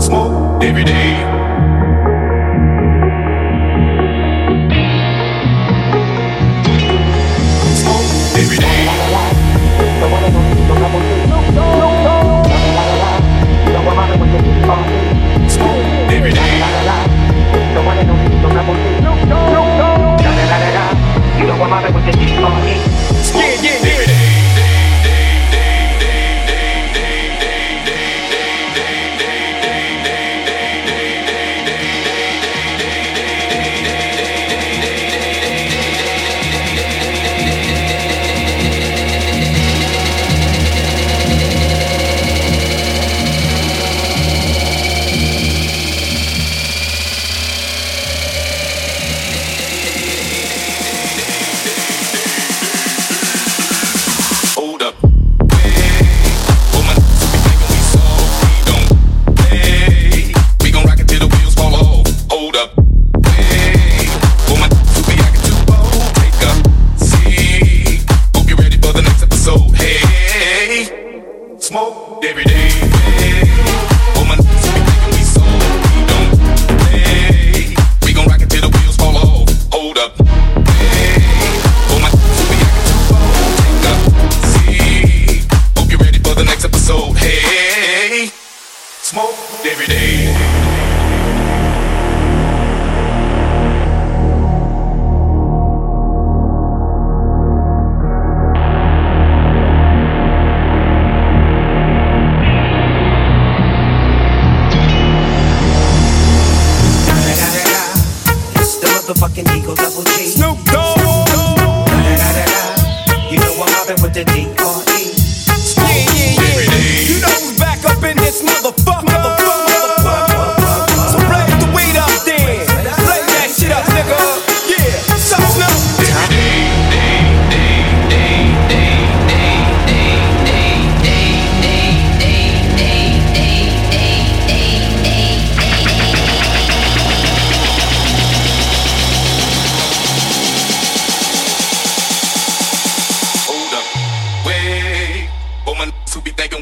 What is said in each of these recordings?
Smoke every day. Smoke for the next episode. Hey, smoke every day. Hey, woman, so we thinking we soft, we don't play. We gon' rock the wheels fall off. Hold up. Hey, woman, so we acting too bold. Hope you're ready for the next episode. Hey, smoke every day. Eagle Double G. Snoop Dogg. You know I'm mobbing with the D.R.E. Yeah,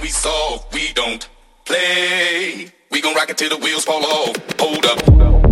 we soft, we don't play. We gon' rock it till the wheels fall off. Hold up,